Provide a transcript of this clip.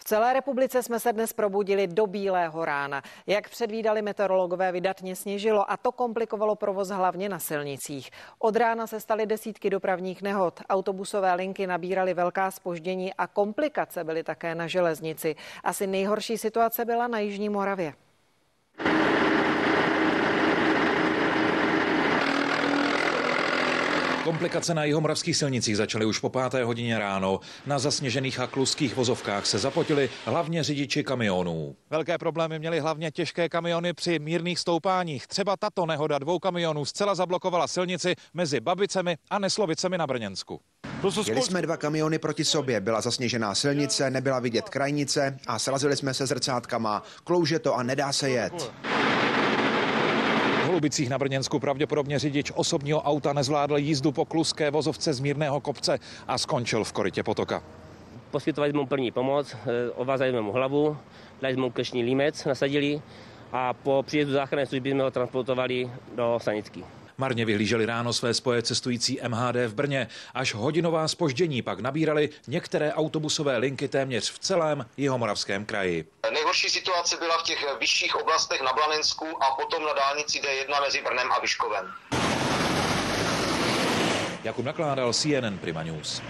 V celé republice jsme se dnes probudili do bílého rána. Jak předvídali meteorologové, vydatně sněžilo a to komplikovalo provoz hlavně na silnicích. Od rána se staly desítky dopravních nehod. Autobusové linky nabíraly velká spoždění a komplikace byly také na železnici. Asi nejhorší situace byla na Jižní Moravě. Komplikace na jihomoravských silnicích začaly už po páté hodině ráno. Na zasněžených a kluských vozovkách se zapotili hlavně řidiči kamionů. Velké problémy měly hlavně těžké kamiony při mírných stoupáních. Třeba tato nehoda dvou kamionů zcela zablokovala silnici mezi Babicemi a Neslovicemi na Brněnsku. Jeli jsme dva kamiony proti sobě, byla zasněžená silnice, nebyla vidět krajnice a srazili jsme se zrcátkama. Klouže to a nedá se jet. Holubicích na Brněnsku pravděpodobně řidič osobního auta nezvládl jízdu po kluské vozovce z mírného kopce a skončil v korytě potoka. Poskytovali jsme mu první pomoc, eh, ovázali jsme mu hlavu, dali jsme mu kršní límec, nasadili a po příjezdu záchranné služby jsme ho transportovali do Sanický. Marně vyhlíželi ráno své spoje cestující MHD v Brně. Až hodinová spoždění pak nabírali některé autobusové linky téměř v celém jihomoravském kraji. Nejhorší situace byla v těch vyšších oblastech na Blanensku a potom na dálnici D1 mezi Brnem a Vyškovem. Jakub nakládal CNN Prima News.